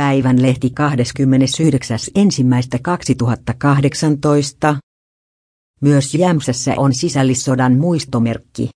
Päivän lehti 29.1.2018. Myös Jämsässä on sisällissodan muistomerkki.